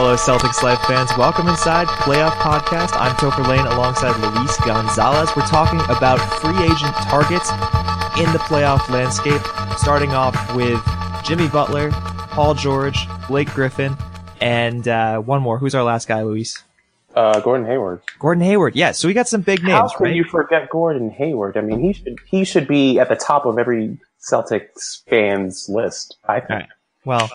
Hello, Celtics Life fans. Welcome inside Playoff Podcast. I'm Topher Lane alongside Luis Gonzalez. We're talking about free agent targets in the playoff landscape, starting off with Jimmy Butler, Paul George, Blake Griffin, and uh, one more. Who's our last guy, Luis? Uh, Gordon Hayward. Gordon Hayward. Yeah, so we got some big names. How can right? you forget Gordon Hayward? I mean, he should he should be at the top of every Celtics fans list. I think. Right. Well,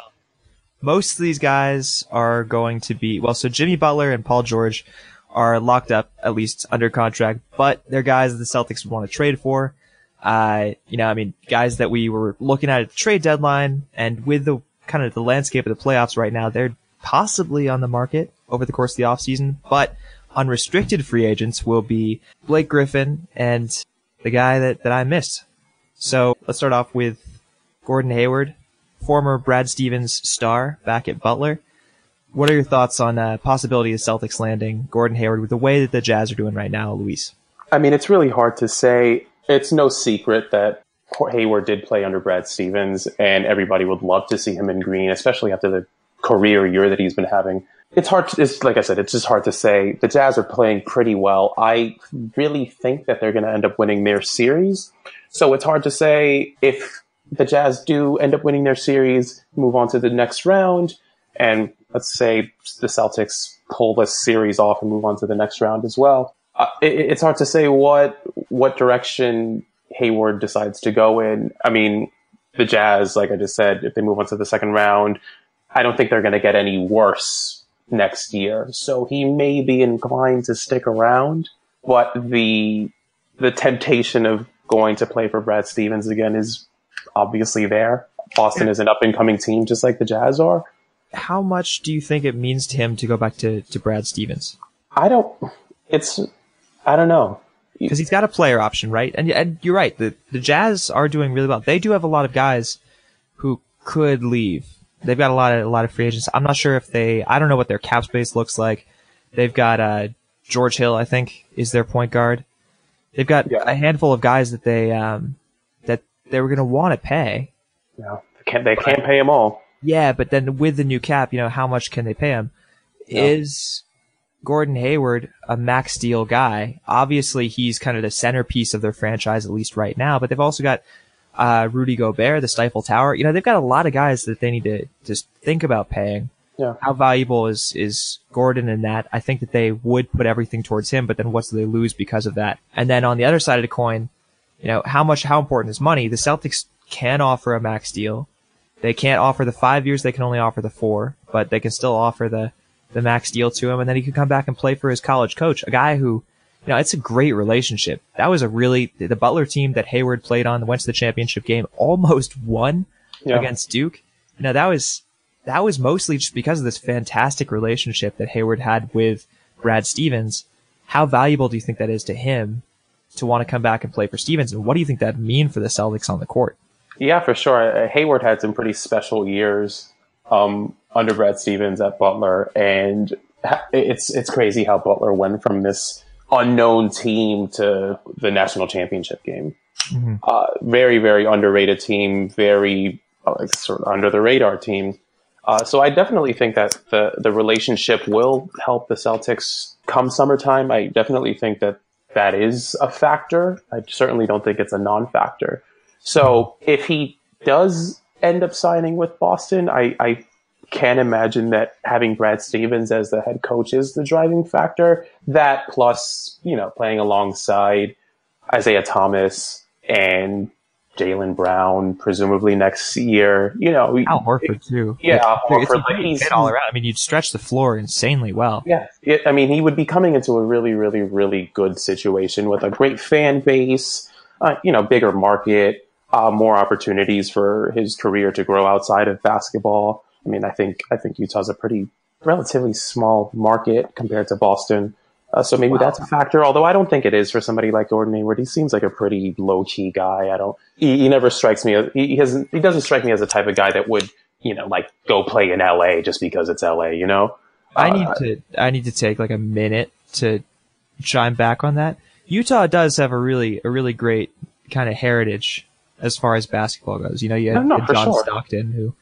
most of these guys are going to be well. So Jimmy Butler and Paul George are locked up, at least under contract, but they're guys that the Celtics want to trade for. Uh, you know, I mean, guys that we were looking at at the trade deadline, and with the kind of the landscape of the playoffs right now, they're possibly on the market over the course of the offseason, but unrestricted free agents will be Blake Griffin and the guy that, that I missed. So let's start off with Gordon Hayward, former Brad Stevens star back at Butler. What are your thoughts on uh, possibility of Celtics landing Gordon Hayward with the way that the Jazz are doing right now, Luis? I mean, it's really hard to say. It's no secret that Hayward did play under Brad Stevens, and everybody would love to see him in green, especially after the career year that he's been having. It's hard. To, it's like I said, it's just hard to say. The Jazz are playing pretty well. I really think that they're going to end up winning their series. So it's hard to say if the Jazz do end up winning their series, move on to the next round, and let's say the Celtics pull this series off and move on to the next round as well. Uh, it, it's hard to say what what direction Hayward decides to go in. I mean, the Jazz, like I just said, if they move on to the second round, I don't think they're going to get any worse next year. So he may be inclined to stick around, but the the temptation of going to play for Brad Stevens again is obviously there. Boston is an up and coming team, just like the Jazz are. How much do you think it means to him to go back to, to Brad Stevens? I don't. It's. I don't know. Because he's got a player option, right? And, and you're right. The the Jazz are doing really well. They do have a lot of guys who could leave. They've got a lot of a lot of free agents. I'm not sure if they. I don't know what their cap space looks like. They've got uh, George Hill, I think, is their point guard. They've got Yeah. a handful of guys that they um, they were going to want to pay. Know, they can't, they can't pay them all. Yeah, but then with the new cap, you know, how much can they pay him? Yeah. Is Gordon Hayward a max deal guy? Obviously, he's kind of the centerpiece of their franchise, at least right now, but they've also got uh, Rudy Gobert, the Stifle Tower. You know, they've got a lot of guys that they need to just think about paying. Yeah. How valuable is, is Gordon in that? I think that they would put everything towards him, but then what do they lose because of that? And then on the other side of the coin, you know, how much, how important is money? The Celtics can offer a max deal. They can't offer the five years, they can only offer the four, but they can still offer the, the max deal to him, and then he could come back and play for his college coach, a guy who, you know, it's a great relationship. That was a really, the Butler team that Hayward played on, went to the championship game, almost won Yeah. against Duke. You know, that was, that was mostly just because of this fantastic relationship that Hayward had with Brad Stevens. How valuable do you think that is to him to want to come back and play for Stevens? And what do you think that mean for the Celtics on the court? Yeah, for sure. Uh, Hayward had some pretty special years um, under Brad Stevens at Butler, and it's it's crazy how Butler went from this unknown team to the national championship game. Uh, very, very underrated team. Very uh, like sort of under the radar team. Uh, so I definitely think that the the relationship will help the Celtics come summertime. I definitely think that that is a factor. I certainly don't think it's a non-factor. So if he does end up signing with Boston, I, I can't imagine that having Brad Stevens as the head coach is the driving factor. That plus, you know, playing alongside Isaiah Thomas and Jaylen Brown, presumably next year. You know, Al Horford too. Yeah, Al Horford, it's a like, he's- all around. I mean, you'd stretch the floor insanely well. Yeah, it, I mean, he would be coming into a really, really, really good situation with a great fan base, uh, you know, bigger market, uh, more opportunities for his career to grow outside of basketball. I mean, I think I think Utah's a pretty relatively small market compared to Boston, uh, so maybe that's a factor. Although I don't think it is for somebody like Gordon Hayward. He seems like a pretty low key guy. I don't. He, he never strikes me. As, he, hasn't. He doesn't strike me as the type of guy that would, you know, like go play in L.A. just because it's L.A. You know. I Uh, need to I need to take like a minute to chime back on that. Utah does have a really a really great kind of heritage as far as basketball goes. You know, you had John sure. Stockton who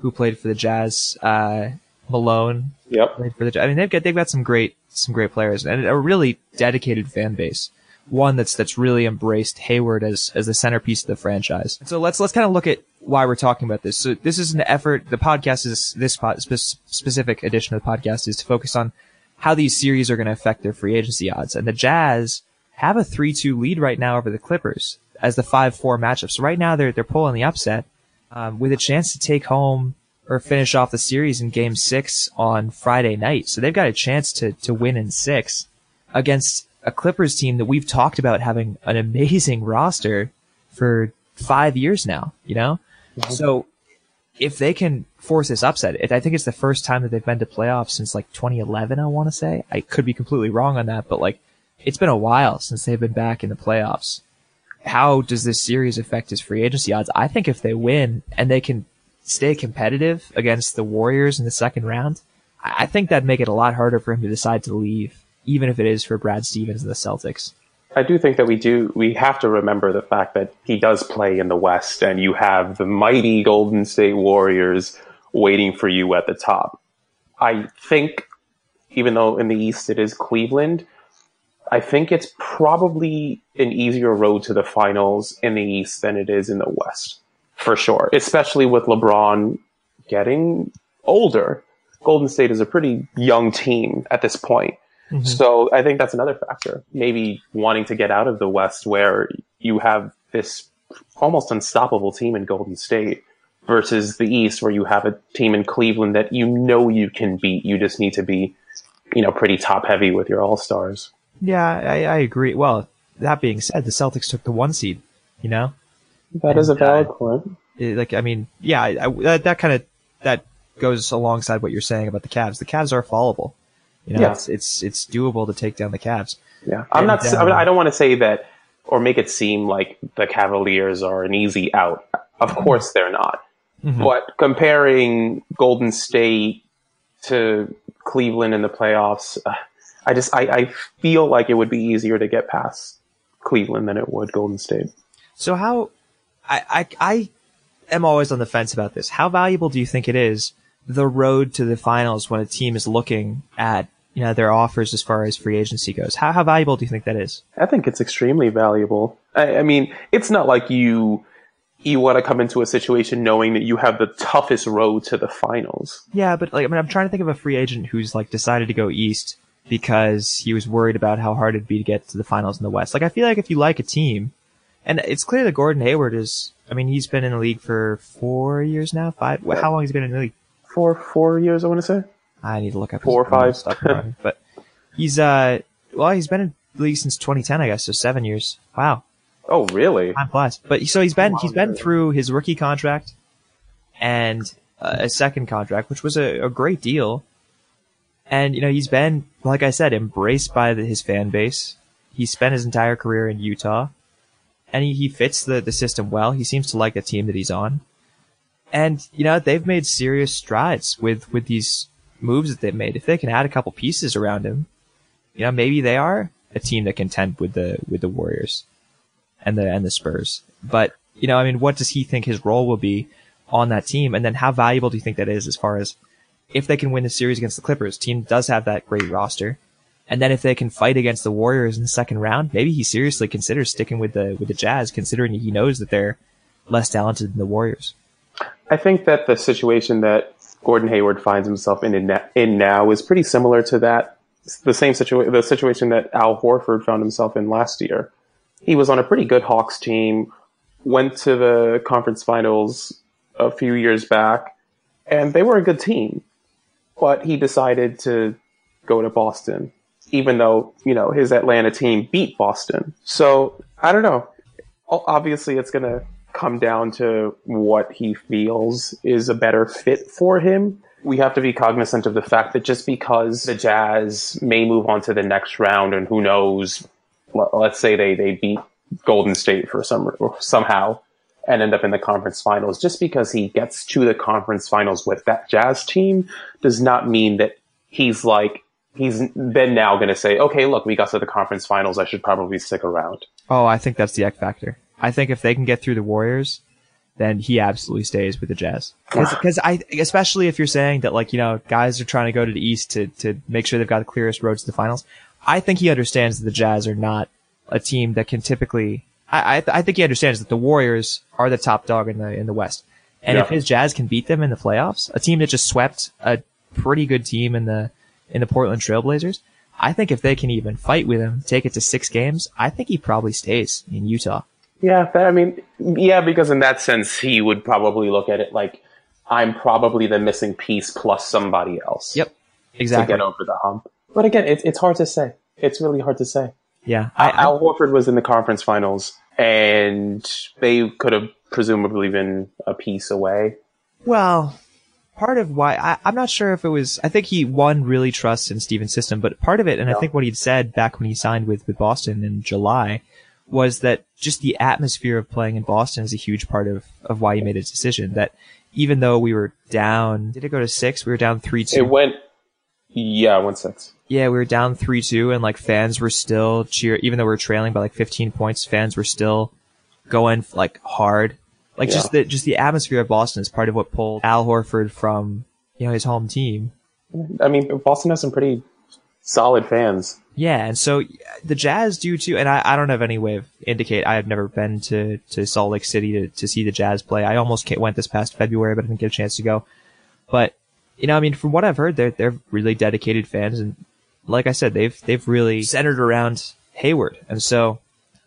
who played for the Jazz, uh, Malone Yep. played for the. Jazz. I mean, they've got they've got some great some great players and a really dedicated fan base. One that's that's really embraced Hayward as as the centerpiece of the franchise. So let's let's kind of look at why we're talking about this. So this is an effort. The podcast is this specific edition of the podcast is to focus on how these series are going to affect their free agency odds. And the Jazz have a 3-2 lead right now over the Clippers as the 5-4 matchup. So right now they're, they're pulling the upset, um, with a chance to take home or finish off the series in game six on Friday night. So they've got a chance to, to win in six against a Clippers team that we've talked about having an amazing roster for five years now, you know? Mm-hmm. So if they can force this upset, it, I think it's the first time that they've been to playoffs since like 2011, I want to say. I could be completely wrong on that, but like it's been a while since they've been back in the playoffs. How does this series affect his free agency odds? I think if they win and they can stay competitive against the Warriors in the second round, I think that'd make it a lot harder for him to decide to leave, even if it is for Brad Stevens and the Celtics. I do think that we do. We have to remember the fact that he does play in the West, and you have the mighty Golden State Warriors waiting for you at the top. I think, even though in the East it is Cleveland, I think it's probably an easier road to the finals in the East than it is in the West, for sure. Especially with LeBron getting older. Golden State is a pretty young team at this point. Mm-hmm. So I think that's another factor. Maybe wanting to get out of the West where you have this almost unstoppable team in Golden State versus the East where you have a team in Cleveland that you know you can beat. You just need to be, you know, pretty top heavy with your all stars. Yeah, I, I agree. Well, that being said, the Celtics took the one seed, you know? That is a And, uh, valid point. It- like I mean, yeah, I, I, that, that kind of that goes alongside what you're saying about the Cavs. The Cavs are fallible. You know, Yeah. it's it's it's doable to take down the Cavs. Yeah, I'm not. And, I, mean, um, I don't want to say that or make it seem like the Cavaliers are an easy out. Of course, they're not. Mhm. But comparing Golden State to Cleveland in the playoffs, uh, I just I, I feel like it would be easier to get past Cleveland than it would Golden State. So how I, I I am always on the fence about this. How valuable do you think it is the road to the finals when a team is looking at you know their offers as far as free agency goes? How how valuable do you think that is? I think it's extremely valuable. I, I mean, it's not like you you want to come into a situation knowing that you have the toughest road to the finals. Yeah, but like I mean, I'm trying to think of a free agent who's like decided to go east because he was worried about how hard it'd be to get to the finals in the West. Like I feel like if you like a team, and it's clear that Gordon Hayward is. I mean, he's been in the league for four years now. Five. wh- How long has he been in the league? Four, four years, I want to say. I need to look up Four or five. stuff. around but he's uh, well, he's been in the league since 2010, I guess. So seven years. Wow, Oh, really? time flies. But so he's been he's been through his rookie contract and uh, a second contract, which was a, a great deal. And you know he's been, like I said, embraced by the, his fan base. He spent his entire career in Utah, and he, he fits the the system well. He seems to like the team that he's on, and you know they've made serious strides with with these moves that they've made. If they can add a couple pieces around him, you know maybe they are a team that contend with the with the Warriors and the and the Spurs. But you know, I mean, what does he think his role will be on that team? And then how valuable do you think that is as far as if they can win the series against the Clippers? Team does have that great roster. And then if they can fight against the Warriors in the second round, maybe he seriously considers sticking with the with the Jazz, considering he knows that they're less talented than the Warriors. I think that the situation that Gordon Hayward finds himself in in now is pretty similar to that the same situation the situation that Al Horford found himself in last year. He was on a pretty good Hawks team, went to the conference finals a few years back, and they were a good team. But he decided to go to Boston, even though, you know, his Atlanta team beat Boston. So I don't know. Obviously, it's going to come down to what he feels is a better fit for him. We have to be cognizant of the fact that just because the Jazz may move on to the next round and who knows, let's say they, they beat Golden State for some, somehow and end up in the conference finals, just because he gets to the conference finals with that Jazz team does not mean that he's like, he's been now going to say, okay, look, we got to the conference finals. I should probably stick around. Oh, I think that's the X factor. I think if they can get through the Warriors, then he absolutely stays with the Jazz. Because I, especially if you're saying that like you know guys are trying to go to the East to to make sure they've got the clearest road to the finals. I think he understands that the Jazz are not a team that can typically. I I, I think he understands that the Warriors are the top dog in the in the West, and yeah. if his Jazz can beat them in the playoffs, a team that just swept a pretty good team in the in the Portland Trailblazers, I think if they can even fight with him, take it to six games, I think he probably stays in Utah. Yeah, I mean, yeah, because in that sense, he would probably look at it like I'm probably the missing piece plus somebody else. Yep, exactly. To get over the hump. But again, it's it's hard to say. It's really hard to say. Yeah, I, Al Horford was in the conference finals, and they could have presumably been a piece away. Well, part of why I, am not sure if it was. I think he one really trusts in Stevens' system, but part of it, and yeah. I think what he'd said back when he signed with with Boston in July was that just the atmosphere of playing in Boston is a huge part of, of why he made his decision. That even though we were down, did it go to six? We were down three two. It went, yeah, one six. Yeah, we were down three two, and like fans were still cheer, even though we were trailing by like fifteen points. Fans were still going like hard. Like yeah. just the just the atmosphere of Boston is part of what pulled Al Horford from you know his home team. I mean, Boston has some pretty solid fans. Yeah, and so the Jazz do too. And I, I don't have any way of indicate. I have never been to, to Salt Lake City to, to see the Jazz play. I almost went this past February, but I didn't get a chance to go. But you know, I mean, from what I've heard, they're they're really dedicated fans, and like I said, they've they've really centered around Hayward. And so,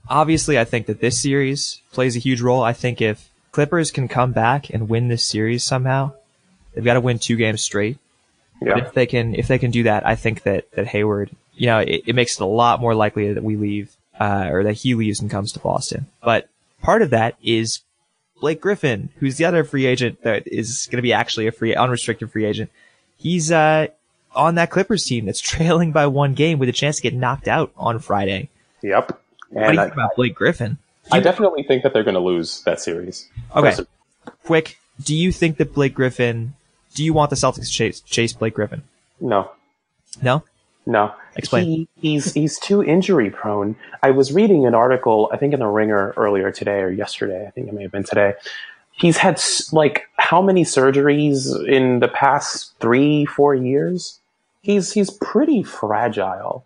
obviously, I think that this series plays a huge role. I think if Clippers can come back and win this series somehow, they've got to win two games straight. Yeah. If they can, if they can do that, I think that, that Hayward, you know, it, it makes it a lot more likely that we leave, uh, or that he leaves and comes to Boston. But part of that is Blake Griffin, who's the other free agent that is going to be actually a free, unrestricted free agent. He's, uh, on that Clippers team that's trailing by one game with a chance to get knocked out on Friday. Yep. And what do you I, think about Blake Griffin? I definitely think that they're going to lose that series. Okay. Quick, do you think that Blake Griffin do you want the Celtics to chase, chase Blake Griffin? No. No? No. Explain. He, he's he's too injury prone. I was reading an article, I think in the Ringer earlier today or yesterday. I think it may have been today. He's had like how many surgeries in the past three, four years? He's he's pretty fragile,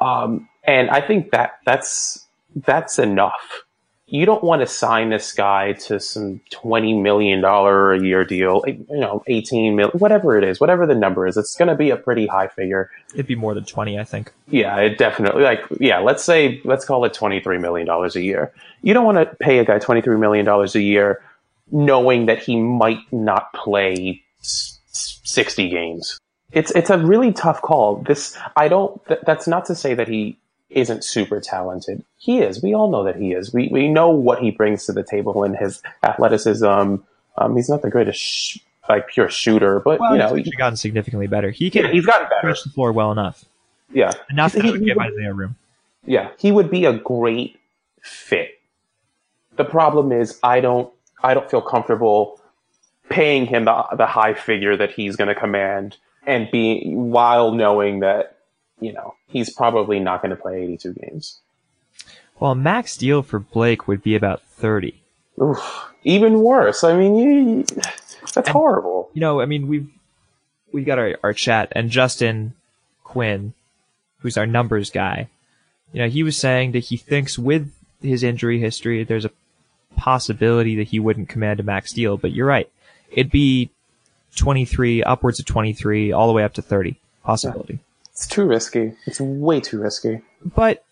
um, and I think that that's that's enough you don't want to sign this guy to some $20 million a year deal, you know, 18 million, whatever it is, whatever the number is. It's going to be a pretty high figure. It'd be more than 20, I think. Yeah, it definitely, like, yeah, let's say, let's call it $23 million a year. You don't want to pay a guy $23 million a year knowing that he might not play 60 games. It's, it's a really tough call. This, I don't, th- that's not to say that he, isn't super talented. He is. We all know that he is. We we know what he brings to the table in his athleticism. Um, he's not the greatest sh- like pure shooter, but well, you know he's gotten significantly better. He can. Yeah, he's gotten better. Stretch the floor well enough. Yeah, enough to he, get out of their room. Yeah, he would be a great fit. The problem is, I don't. I don't feel comfortable paying him the the high figure that he's going to command, and be while knowing that you know, he's probably not going to play 82 games. Well, max deal for Blake would be about 30. Oof, even worse. I mean, you, that's and, horrible. You know, I mean, we've we've got our, our chat and Justin Quinn, who's our numbers guy. You know, he was saying that he thinks with his injury history, there's a possibility that he wouldn't command a max deal, but you're right. It'd be 23, upwards of 23, all the way up to 30 possibility. It's too risky. It's way too risky. But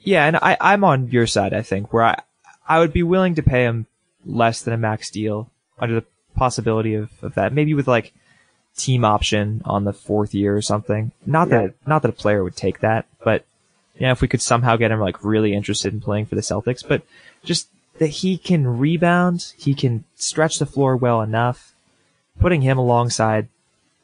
yeah, and I, I'm on your side, I think, where I, I would be willing to pay him less than a max deal under the possibility of, of that. Maybe with like team option on the fourth year or something. Not Yeah. that, not that a player would take that, but yeah, if we could somehow get him like really interested in playing for the Celtics, but just that he can rebound, he can stretch the floor well enough. Putting him alongside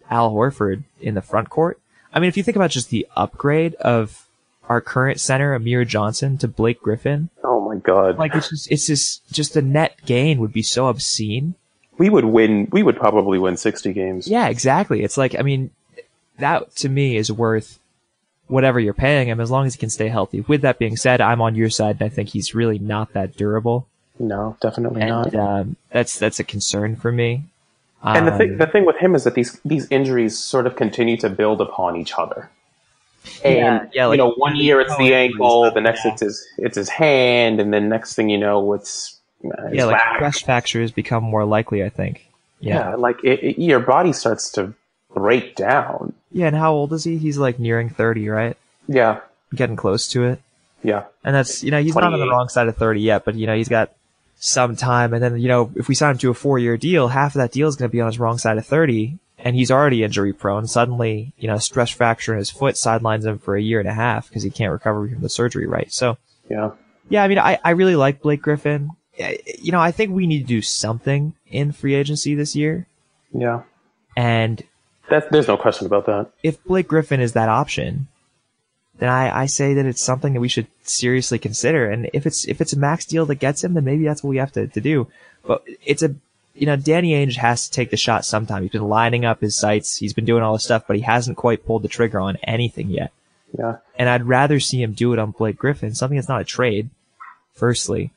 Al Horford in the front court. I mean, if you think about just the upgrade of our current center, Amir Johnson, to Blake Griffin, Oh my god. like it's just, it's just, just the net gain would be so obscene. we would win. We would probably win 60 games. Yeah, exactly. It's like, I mean, that to me is worth whatever you're paying him as long as he can stay healthy. With that being said, I'm on your side and I think he's really not that durable. No, definitely And, not. um, that's, that's a concern for me. And the Um, thing, the thing with him is that these these injuries sort of continue to build upon each other. And Yeah, yeah, like- you know, one year it's the Oh, ankle, the next it's his it's his hand, and then next thing you know, it's uh, yeah, like back. stress fractures become more likely, I think. yeah. Yeah. like it, it- your body starts to break down. Yeah, and how old is he? He's like nearing 30, right? Yeah, Getting close to it. yeah, And that's, you know, he's not on the wrong side of 30 yet, but, you know, he's got some time. And then, you know, if we sign him to a four year deal, half of that deal is going to be on his wrong side of 30. And he's already injury prone. Suddenly, you know, stress fracture in his foot sidelines him for a year and a half because he can't recover from the surgery, right? So, yeah. yeah, I mean, I, I really like Blake Griffin. You know, I think we need to do something in free agency this year. Yeah, And that, there's no question about that. if Blake Griffin is that option, then I, I say that it's something that we should seriously consider. And if it's if it's a max deal that gets him, then maybe that's what we have to, to do. But it's a you know, Danny Ainge has to take the shot sometime. He's been lining up his sights, he's been doing all this stuff, but he hasn't quite pulled the trigger on anything yet. Yeah, And I'd rather see him do it on Blake Griffin, something that's not a trade, firstly.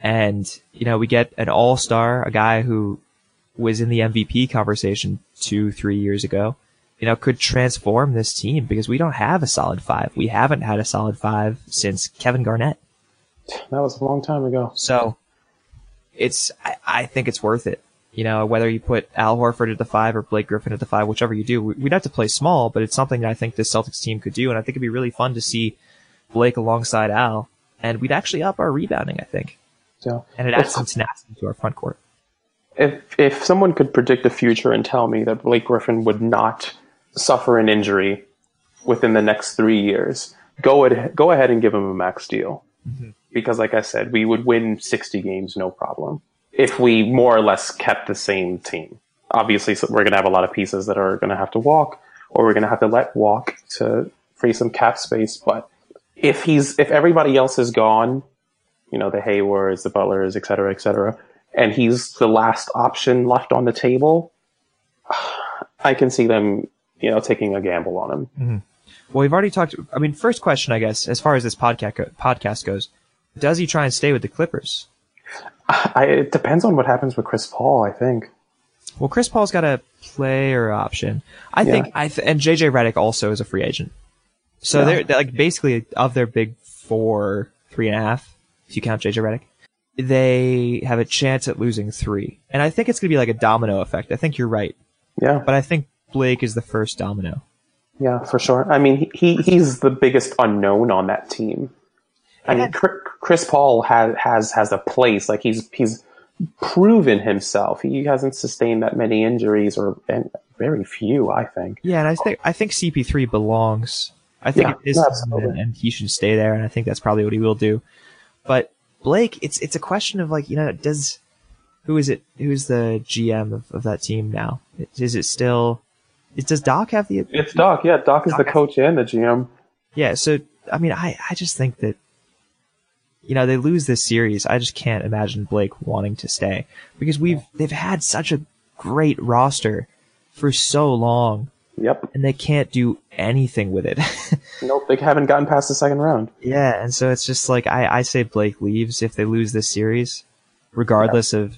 And, you know, we get an all star, a guy who was in the MVP conversation two, three years ago, you know, could transform this team because we don't have a solid five. We haven't had a solid five since Kevin Garnett. that was a long time ago. So it's, I, I think it's worth it. You know, whether you put Al Horford at the five or Blake Griffin at the five, whichever you do, we- we'd have to play small, but it's something that I think the Celtics team could do. And I think it'd be really fun to see Blake alongside Al. And we'd actually up our rebounding, I think. So And it adds some tenacity to our front court. if if someone could predict the future and tell me that Blake Griffin would not suffer an injury within the next three years, go ahead go ahead and give him a max deal. Mm-hmm. Because, like I said, we would win sixty games no problem if we more or less kept the same team. Obviously, so we're going to have a lot of pieces that are going to have to walk, or we're going to have to let walk to free some cap space. But if he's if everybody else is gone, you know, the Haywards, the Butlers, et cetera, et cetera, and he's the last option left on the table, I can see them, you know, taking a gamble on him. Mm-hmm. Well, we've already talked. I mean, first question, I guess, as far as this podcast go, podcast goes, does he try and stay with the Clippers? I, it depends on what happens with Chris Paul, I think. Well, Chris Paul's got a player option. I Yeah. think I th- and JJ Redick also is a free agent. So Yeah. they're, they're like basically of their big four, three and a half, if you count JJ Redick, they have a chance at losing three. And I think it's gonna be like a domino effect. I think you're right, Yeah, but I think Blake is the first domino. yeah, for sure. I mean, he he's the biggest unknown on that team. I mean, Chris Paul has has has a place. Like he's he's proven himself. He hasn't sustained that many injuries, or and very few, I think. Yeah, and I think I think CP3 belongs. I think Yeah, it is, absolutely. and, and he should stay there, and I think that's probably what he will do. But Blake, it's it's a question of like you know, does who is it? Who's the GM of, of that team now? Is it still? Is, does Doc have the? It's Doc. Yeah, Doc is the coach and the GM. Yeah. So I mean, I I just think that you know they lose this series. I just can't imagine Blake wanting to stay because we've they've had such a great roster for so long, Yep. and they can't do anything with it. Nope. They haven't gotten past the second round. Yeah, and so it's just like I, I say Blake leaves if they lose this series, regardless of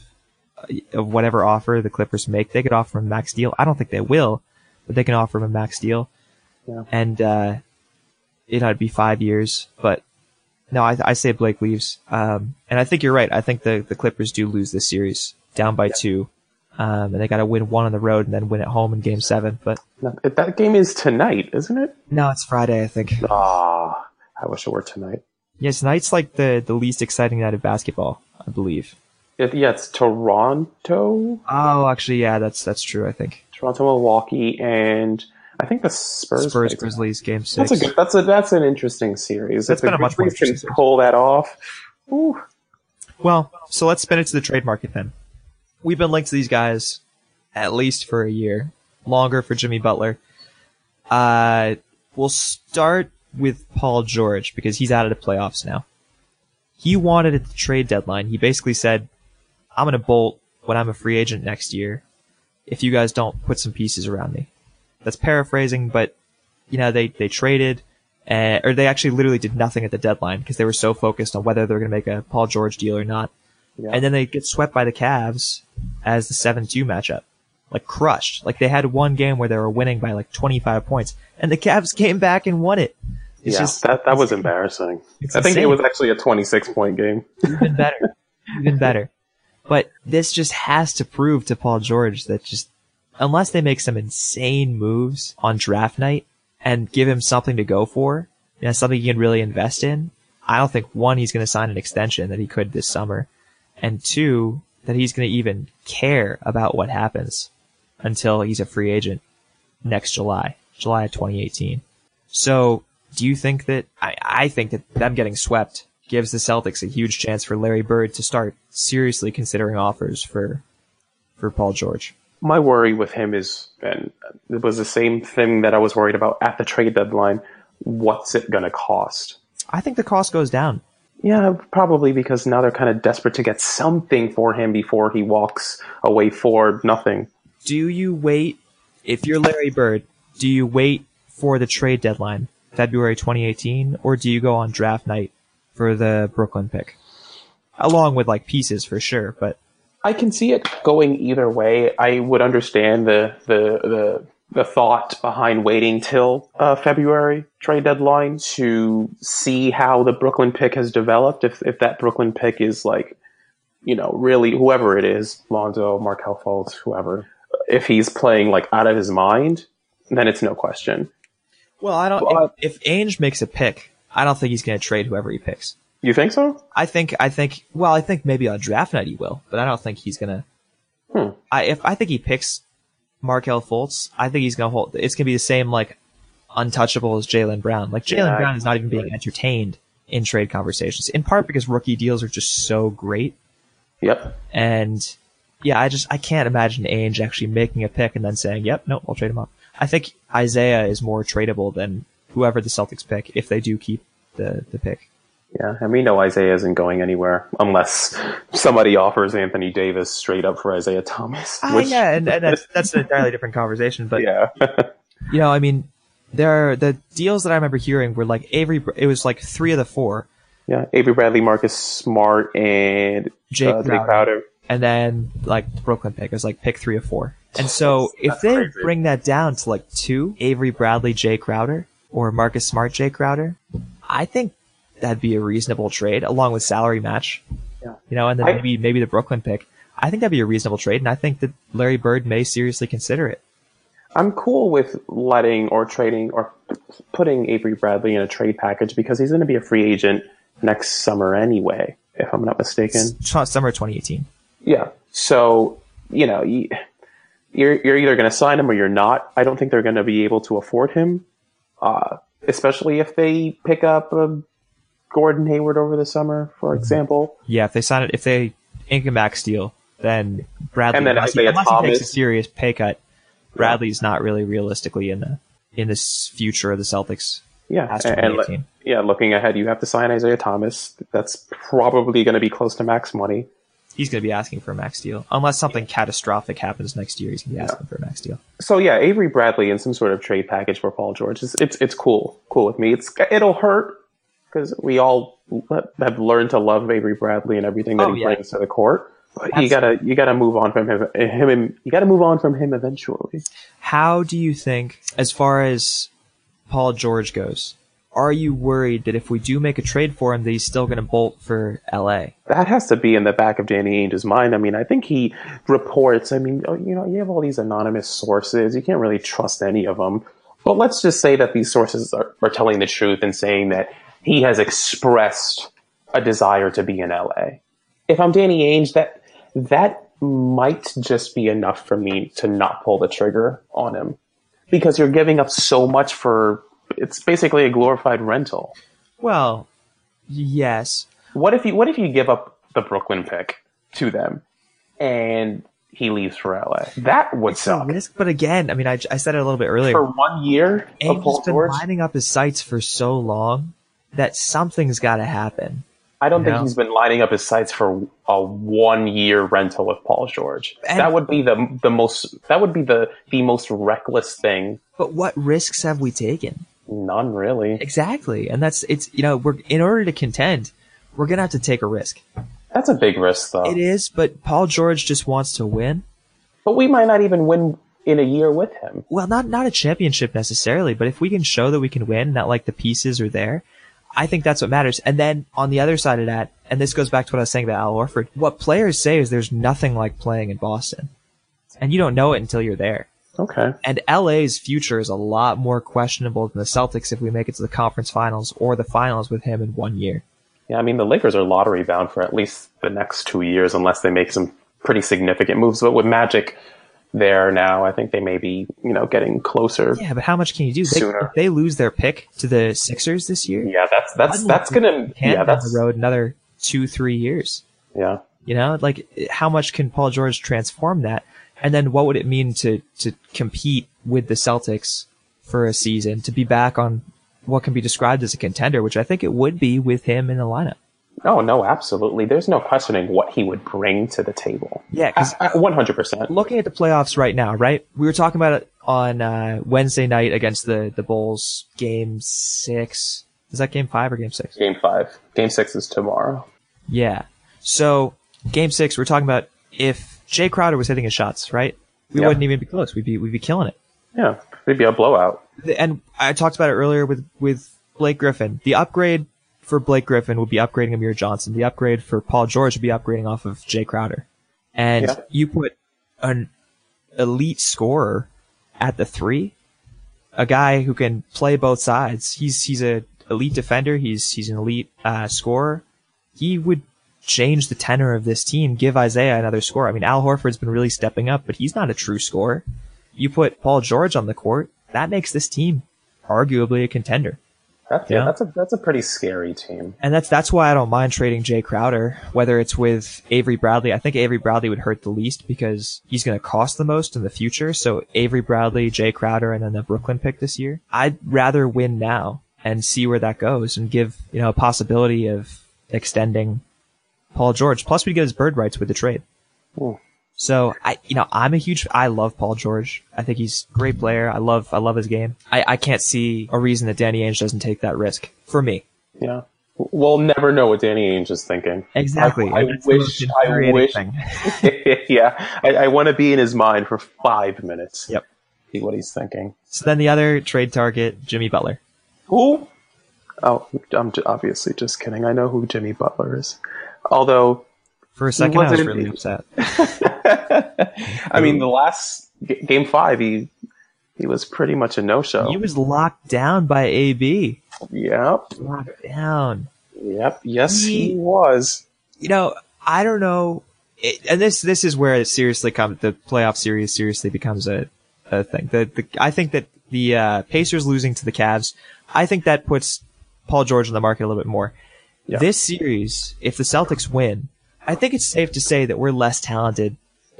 of whatever offer the Clippers make. They could offer him a max deal. I don't think they will, but they can offer him a max deal. Yeah. And uh it'd be five years, but No, I, I say Blake leaves. Um, and I think you're right. I think the, the Clippers do lose this series down by two. Um, and they got to win one on the road and then win at home in game seven. But No, That game is tonight, isn't it? no, it's Friday, I think. Ah, I wish it were tonight. Yeah, tonight's like the, the least exciting night of basketball, I believe. It, yeah, it's Toronto, Oh, actually, yeah, that's, that's true, I think. Toronto, Milwaukee, and I think the Spurs. Spurs Grizzlies game six. That's a good. That's a that's an interesting series. That's if been a much more can interesting series. pull that off. Ooh. Well, so let's spin it to the trade market then. We've been linked to these guys at least for a year, longer for Jimmy Butler. Uh, we'll start with Paul George because he's out of the playoffs now. He wanted at the trade deadline. He basically said, "I'm going to bolt when I'm a free agent next year. If you guys don't put some pieces around me." That's paraphrasing, but you know they they traded. Uh, or they actually literally did nothing at the deadline because they were so focused on whether they're going to make a Paul George deal or not. Yeah. And then they get swept by the Cavs as the 7-2 matchup. Like crushed. Like they had one game where they were winning by like 25 points and the Cavs came back and won it. It's yeah, just that that was embarrassing. I think it was actually a 26 point game. even better. even better. But this just has to prove to Paul George that just unless they make some insane moves on draft night and give him something to go for, you know, something he can really invest in, I don't think one, he's going to sign an extension that he could this summer, and two, that he's going to even care about what happens until he's a free agent next July, July of 2018. So, do you think that, I, I think that them getting swept gives the Celtics a huge chance for Larry Bird to start seriously considering offers for, for Paul George? My worry with him is, and it was the same thing that I was worried about at the trade deadline. What's it going to cost? I think the cost goes down. Yeah, probably because now they're kind of desperate to get something for him before he walks away for nothing. Do you wait, if you're Larry Bird, do you wait for the trade deadline, February 2018, or do you go on draft night for the Brooklyn pick? Along with like pieces for sure, but I can see it going either way. I would understand the the the, the thought behind waiting till uh, February trade deadline to see how the Brooklyn pick has developed. If if that Brooklyn pick is like, you know, really whoever it is, Lonzo, Markelle Fultz, whoever, if he's playing like out of his mind, then it's no question. well, I don't. Well, if, if Ainge makes a pick, I don't think he's going to trade whoever he picks. You think so? I think I think well I think maybe on draft night he will, but I don't think he's gonna. Hmm. I if I think he picks Markelle Fultz, I think he's gonna hold. It's gonna be the same like untouchable as Jaylen Brown. Like Jaylen Yeah, Brown is not even being entertained in trade conversations, in part because rookie deals are just so great. Yep. And yeah, I just I can't imagine Ainge actually making a pick and then saying, "Yep, no, I'll trade him up." I think Isaiah is more tradable than whoever the Celtics pick if they do keep the the pick. Yeah, and we know Isaiah isn't going anywhere unless somebody offers Anthony Davis straight up for Isaiah Thomas. Which- yeah, and, and that's that's an entirely different conversation. But yeah. you know, I mean, there are the deals that I remember hearing were like Avery. It was like three of the four, Yeah, Avery Bradley, Marcus Smart, and Jake uh, Jake Crowder. And then like the Brooklyn pick was like pick three or four. And so if they crazy. bring that down to like two, Avery Bradley, Jake Crowder, or Marcus Smart, Jae Crowder, I think that'd be a reasonable trade along with salary match. Yeah. You know, and then I- maybe maybe the Brooklyn pick. I think that'd be a reasonable trade, and I think that Larry Bird may seriously consider it. I'm cool with letting or trading or putting Avery Bradley in a trade package because he's going to be a free agent next summer anyway, if I'm not mistaken. Summer 2018. Yeah. So, you know, you're, you're either going to sign him or you're not. I don't think they're going to be able to afford him, uh, especially if they pick up um, Gordon Hayward over the summer, for Mm-hmm. example. Yeah, if they sign it, if they ink a max deal, then Bradley, And then unless, he, unless he takes a serious pay cut, Bradley's not really realistically in the in this future of the Celtics Yeah. And, and, yeah, looking ahead, you have to sign Isaiah Thomas. That's probably going to be close to max money. He's going to be asking for a max deal unless something catastrophic happens next year. He's going to be asking for a max deal. So yeah, Avery Bradley in some sort of trade package for Paul George. It's it's, it's cool, cool with me. It's it'll hurt because we all have learned to love Avery Bradley and everything that Oh, he yeah. brings to the court. But you gotta you gotta move on from him. Him you gotta move on from him eventually. How do you think, as far as Paul George goes, are you worried that if we do make a trade for him, that he's still going to bolt for LA? That has to be in the back of Danny Ainge's mind. I mean, I think he reports. I mean, oh, you know, you have all these anonymous sources. You can't really trust any of them. But let's just say that these sources are, are telling the truth and saying that he has expressed a desire to be in LA. If I'm Danny Ainge, that that might just be enough for me to not pull the trigger on him because you're giving up so much for it's basically a glorified rental. Well, yes. What if you what if you give up the Brooklyn pick to them and he leaves for LA? That would It's a suck. risk, but again, I mean, I, I said it a little bit earlier. For one year Paul been George, lining up his sights for so long that something's got to happen. I don't think Yeah. he's been lining up his sights for a one year rental with Paul George. And- that would be the the most that would be the the most reckless thing. But what risks have we taken? None really. Exactly, and that's it's you know we're in order to contend, we're gonna have to take a risk. That's a big risk though. It is, but Paul George just wants to win. But we might not even win in a year with him. Well, not not a championship necessarily, but if we can show that we can win, that like the pieces are there, I think that's what matters. And then on the other side of that, and this goes back to what I was saying about Al Horford, what players say is there's nothing like playing in Boston, and you don't know it until you're there. Okay. And LA's future is a lot more questionable than the Celtics if we make it to the conference finals or the finals with him in one year. Yeah, I mean the Lakers are lottery bound for at least the next two years unless they make some pretty significant moves. But with Magic there now, I think they may be, you know, getting closer. Yeah, but how much can you do? They, Sooner. if they lose their pick to the Sixers this year, Yeah, that's that's that's gonna yeah that's the road another two, three years. yeah. You know, like how much can Paul George transform that? And then what would it mean to to compete with the Celtics for a season to be back on what can be described as a contender, which I think it would be with him in the lineup. Oh no, absolutely. There's no questioning what he would bring to the table. Yeah, 'cause One hundred percent. looking at the playoffs right now, right? We were talking about it on uh, Wednesday night against the the Bulls, game six. Is that game five or game six? Game five. Game six is tomorrow. Yeah. So game six, we're talking about if Jae Crowder was hitting his shots, right? We Yeah. wouldn't even be close. We'd be we'd be killing it. Yeah, maybe a blowout. And I talked about it earlier with with Blake Griffin. The upgrade for Blake Griffin would be upgrading Amir Johnson. The upgrade for Paul George would be upgrading off of Jae Crowder. And Yeah. you put an elite scorer at the three, a guy who can play both sides. He's he's a elite defender. He's he's an elite uh, scorer. He would change the tenor of this team. Give Isaiah another score. I mean, Al Horford's been really stepping up, but he's not a true scorer. You put Paul George on the court, that makes this team arguably a contender. That's, yeah. That's a that's a pretty scary team. And that's that's why I don't mind trading Jae Crowder, whether it's with Avery Bradley. I think Avery Bradley would hurt the least because he's going to cost the most in the future. So Avery Bradley, Jae Crowder, and then the Brooklyn pick this year. I'd rather win now and see where that goes and give you know a possibility of extending Paul George. Plus, we get his bird rights with the trade. Hmm. So I, you know, I'm a huge, I love Paul George. I think he's a great player. I love, I love his game. I, I can't see a reason that Danny Ainge doesn't take that risk for me. Yeah, we'll never know what Danny Ainge is thinking. Exactly. I, I wish. I wish. yeah, I, I want to be in his mind for five minutes. Yep. See what he's thinking. So then the other trade target, Jimmy Butler. Who? Oh, I'm obviously just kidding. I know who Jimmy Butler is. Although, For a second, I was really upset. I mean, the last g- game five, he he was pretty much a no show. He was locked down by AB. Yep. Locked down. Yep. Yes, He- he was. You know, I don't know. It, and this this is where it seriously comes. The playoff series seriously becomes a, a thing. The, the I think that the uh, Pacers losing to the Cavs, I think that puts Paul George on the market a little bit more. Yeah. This series, if the Celtics win, I think it's safe to say that we're less talented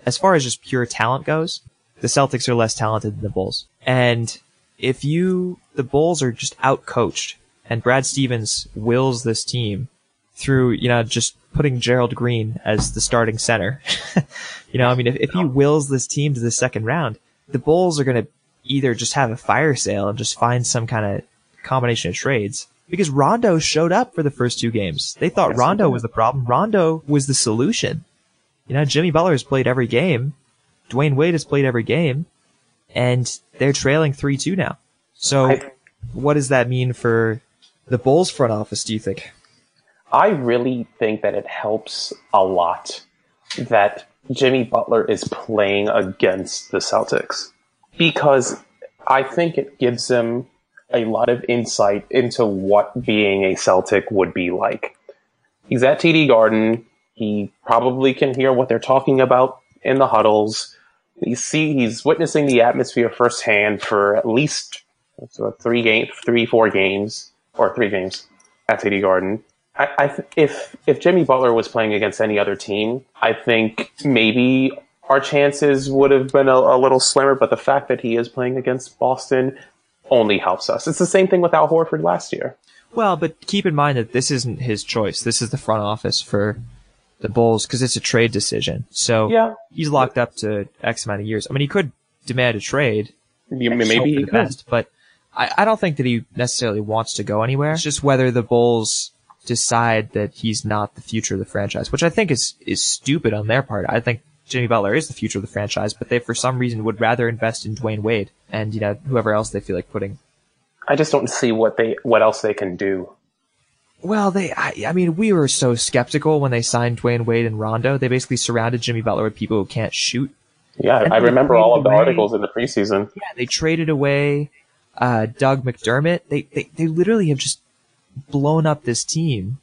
as far as just pure talent goes. The Celtics are less talented than the Bulls. And if you, the Bulls are just out coached and Brad Stevens wills this team through, you know, just putting Gerald Green as the starting center. you know, I mean, if, if he wills this team to the second round, the Bulls are going to either just have a fire sale and just find some kind of combination of trades. Because Rondo showed up for the first two games. They thought Yes, Rondo was the problem. Rondo was the solution. You know, Jimmy Butler has played every game. Dwyane Wade has played every game. And they're trailing 3-2 now. So I- what does that mean for the Bulls front office, do you think? I really think that it helps a lot that Jimmy Butler is playing against the Celtics because I think it gives him a lot of insight into what being a Celtic would be like. He's at TD Garden. He probably can hear what they're talking about in the huddles. You see, he's witnessing the atmosphere firsthand for at least three game, three, four games, or three games at TD Garden. I, I, if if Jimmy Butler was playing against any other team, I think maybe our chances would have been a, a, little slimmer. But the fact that he is playing against Boston only helps us. It's the same thing with Al Horford last year. Well, but keep in mind that this isn't his choice. This is the front office for the Bulls because it's a trade decision. So yeah. he's locked up to X amount of years. I mean, he could demand a trade. maybe he could. Best, but I, I don't think that he necessarily wants to go anywhere. It's just whether the Bulls decide that he's not the future of the franchise, which I think is is stupid on their part. I think Jimmy Butler is the future of the franchise, but they for some reason would rather invest in Dwyane Wade and you know whoever else they feel like putting. I just don't see what they what else they can do. Well, they I, I mean we were so skeptical when they signed Dwyane Wade and Rondo. They basically surrounded Jimmy Butler with people who can't shoot. Yeah, and I remember all of the away, articles in the preseason. Yeah, they traded away uh, Doug McDermott. They, they they literally have just blown up this team.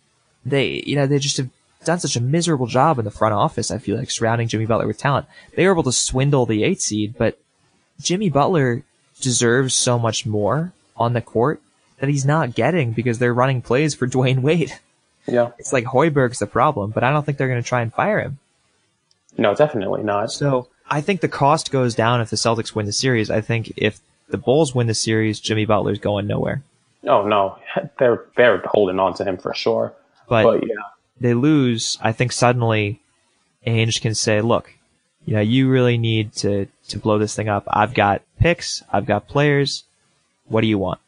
They you know they just have done such a miserable job in the front office. I feel like surrounding Jimmy Butler with talent. They were able to swindle the eight seed, but Jimmy Butler deserves so much more on the court that he's not getting because they're running plays for Dwyane Wade. Yeah. It's like Hoiberg's the problem, but I don't think they're going to try and fire him. No, definitely not. So I think the cost goes down if the Celtics win the series. I think if the Bulls win the series, Jimmy Butler's going nowhere. Oh no, they're they're holding on to him for sure. But, but yeah, they lose. I think suddenly Ainge can say, "Look, you know, you really need to to blow this thing up. I've got picks. I've got players. What do you want?"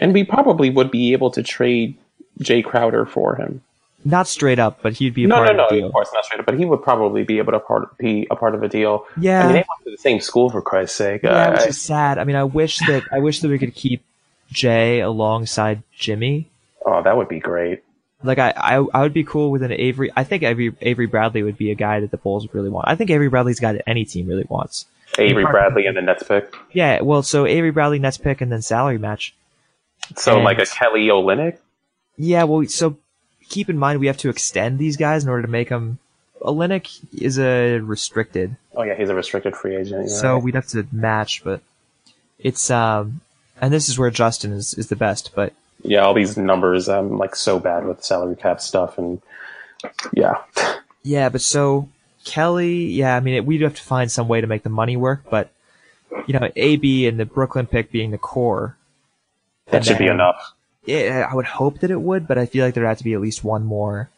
And we probably would be able to trade Jae Crowder for him. Not straight up, but he'd be a no, part no, of no, the of course not straight up. But he would probably be able to part, be a part of a deal. Yeah, I mean, they went to the same school for Christ's sake. Yeah, uh, which is sad. I mean, I wish that I wish that we could keep Jay alongside Jimmy. Oh, that would be great. Like I, I, I would be cool with an Avery. I think Avery, Avery Bradley would be a guy that the Bulls really want. I think Avery Bradley's a guy that any team really wants. Avery Bradley and the Nets pick. Yeah, well, so Avery Bradley Nets pick and then salary match. So And- like a Kelly Olynyk. Yeah, well, so keep in mind we have to extend these guys in order to make them. Olynyk is a restricted, Oh yeah, he's a restricted free agent. so right. we'd have to match, but it's um, and this is where Justin is is the best, but yeah, all these numbers. I'm like so bad with salary cap stuff, and yeah, Yeah, but so Kelly, yeah, I mean, it, we'd have to find some way to make the money work, but you know, AB and the Brooklyn pick being the core, that should be enough. yeah, I would hope that it would, but I feel like there'd have to be at least one more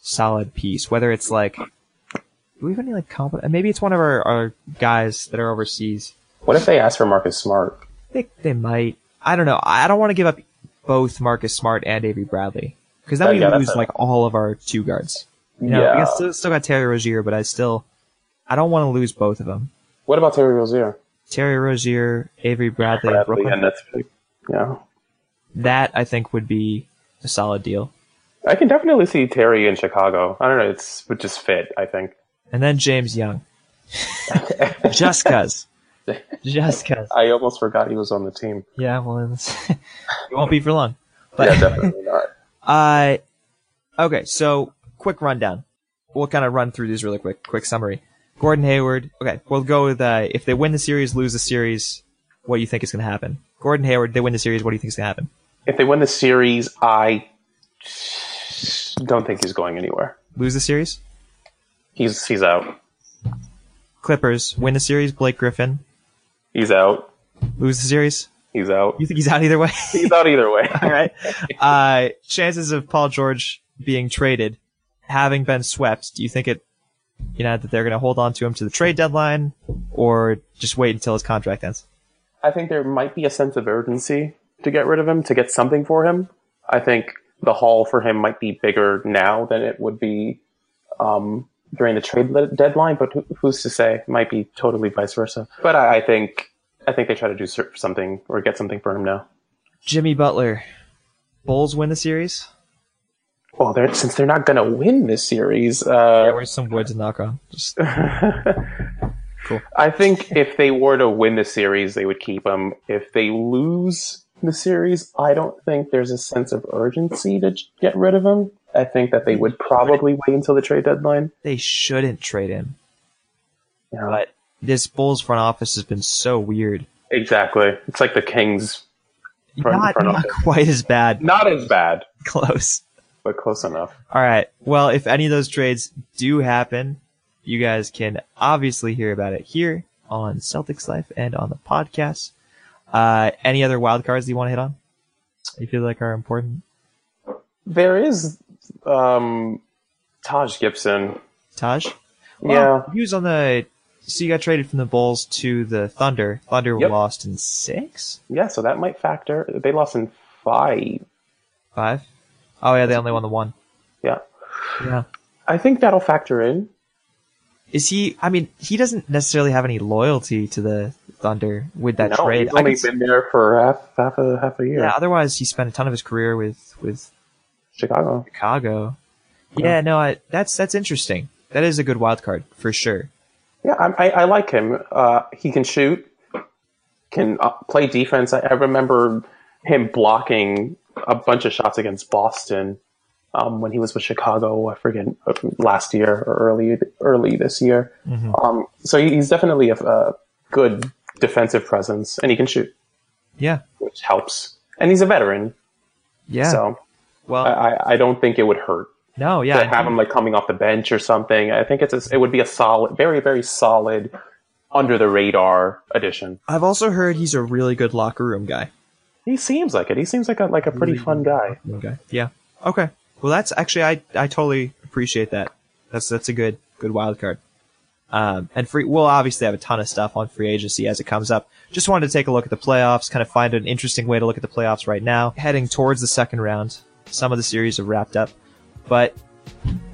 solid piece. Whether it's like, do we have any like comp? Maybe it's one of our, our guys that are overseas. What if they ask for Marcus Smart? They they might. I don't know. I don't want to give up both Marcus Smart and Avery Bradley because then Oh, we yeah, lose like all of our two guards. You know, yeah. I still, still got Terry Rozier, but I still I don't want to lose both of them. What about Terry Rozier? Terry Rozier, Avery Bradley, Bradley Brooklyn. pick. Yeah, that I think would be a solid deal. I can definitely see Terry in Chicago. I don't know. It's would just fit. I think. And then James Young. Just cuz. Just cuz. I almost forgot he was on the team. Yeah, well, it's, it won't be for long. But, yeah, definitely not. uh, okay, so quick rundown. We'll kind of run through these really quick. Quick summary. Gordon Hayward. Okay, we'll go with, uh, if they win the series, lose the series, what do you think is going to happen? Gordon Hayward, they win the series, what do you think is going to happen? If they win the series, I don't think he's going anywhere. Lose the series? He's he's out. Clippers, win the series, Blake Griffin. He's out. Lose the series? He's out. You think he's out either way? He's out either way. All right. Uh, chances of Paul George being traded, having been swept, do you think it, you know, that they're going to hold on to him to the trade deadline or just wait until his contract ends? I think there might be a sense of urgency to get rid of him, to get something for him. I think the haul for him might be bigger now than it would be um, during the trade deadline, but who, who's to say? Might be totally vice versa. But I, I think I think they try to do something or get something for him now. Jimmy Butler, Bulls win the series? Well, they're, since they're not going to win this series, Yeah, uh, where's some wood to knock on? Just Cool. I think if they were to win the series, they would keep him. If they lose the series, I don't think there's a sense of urgency to get rid of him. I think that they would probably wait until the trade deadline. they shouldn't trade him. Know? But this Bulls front office has been so weird. exactly. It's like the Kings. Front- not front not quite as bad. Not as bad, Close. but close enough. All right. Well, if any of those trades do happen, you guys can obviously hear about it here on Celtics Life and on the podcast. Uh, any other wild cards you want to hit on? You feel like are important? There is um, Taj Gibson. Taj? Yeah. He was on the. So you got traded from the Bulls to the Thunder. Thunder Yep. lost in six, Yeah, so that might factor. They lost in five. five. Oh yeah, they only won the one. Yeah. Yeah. I think that'll factor in. Is he? I mean, he doesn't necessarily have any loyalty to the Thunder with that no, trade. he's I only s- been there for half half a half a year. yeah. Otherwise, he spent a ton of his career with with Chicago. Chicago. Yeah. No, I, that's that's interesting. That is a good wild card for sure. Yeah, I, I, I like him. Uh, he can shoot, can uh, play defense. I, I remember him blocking a bunch of shots against Boston um, when he was with Chicago. I forget uh, last year or early early this year. Um, so he's definitely a, a good defensive presence, and he can shoot, Yeah. which helps. And he's a veteran, Yeah. so well, I, I- I don't think it would hurt no. Yeah, to Yeah. have him like coming off the bench or something. I think it's a, it would be a solid, very very solid, under the radar addition. I've also heard he's a really good locker room guy. He seems like it. He seems like a like a pretty fun guy. Okay. Yeah. Okay. Well, that's actually I I totally appreciate that. That's that's a good good wild card. Um, and free, we'll obviously have a ton of stuff on free agency as it comes up. Just wanted to take a look at the playoffs, kind of find an interesting way to look at the playoffs right now. Heading towards the second round. Some of the series are wrapped up. But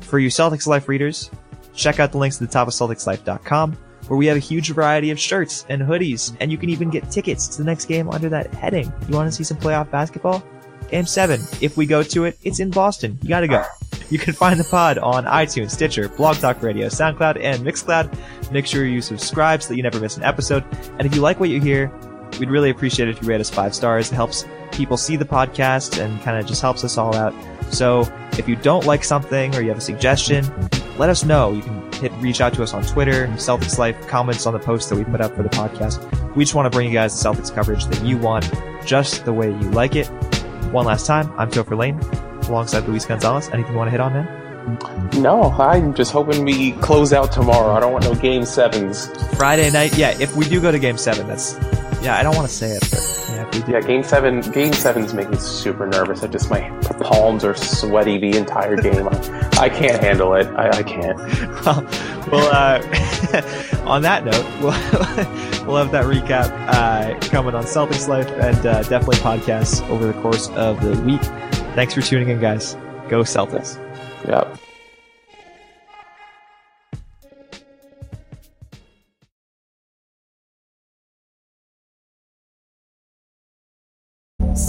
for you Celtics Life readers, check out the links at the top of CelticsLife.com where we have a huge variety of shirts and hoodies, and you can even get tickets to the next game under that heading. You want to see some playoff basketball? Game 7. If we go to it, it's in Boston. You gotta go. You can find the pod on iTunes, Stitcher, Blog Talk Radio, SoundCloud, and Mixcloud. Make sure you subscribe so that you never miss an episode. And if you like what you hear, we'd really appreciate it if you rate us five stars. It helps people see the podcast and kind of just helps us all out. So if you don't like something or you have a suggestion, let us know. You can hit reach out to us on Twitter, Celtics Life, comments on the post that we put up for the podcast. We just want to bring you guys the Celtics coverage that you want, just the way you like it. One last time, I'm Topher Lane, alongside Luis Gonzalez. Anything you want to hit on, man? No, I'm just hoping we close out tomorrow. I don't want no game sevens. Friday night, yeah. If we do go to Game Seven, that's yeah. I don't want to say it, but yeah, we do. Yeah, game seven. Game sevens make me super nervous. I just my palms are sweaty the entire game. I, I can't handle it. I, I can't. well, well uh, on that note, we'll, we'll have that recap uh, coming on Celtics Life and uh, definitely podcasts over the course of the week. Thanks for tuning in, guys. Go Celtics. Yep.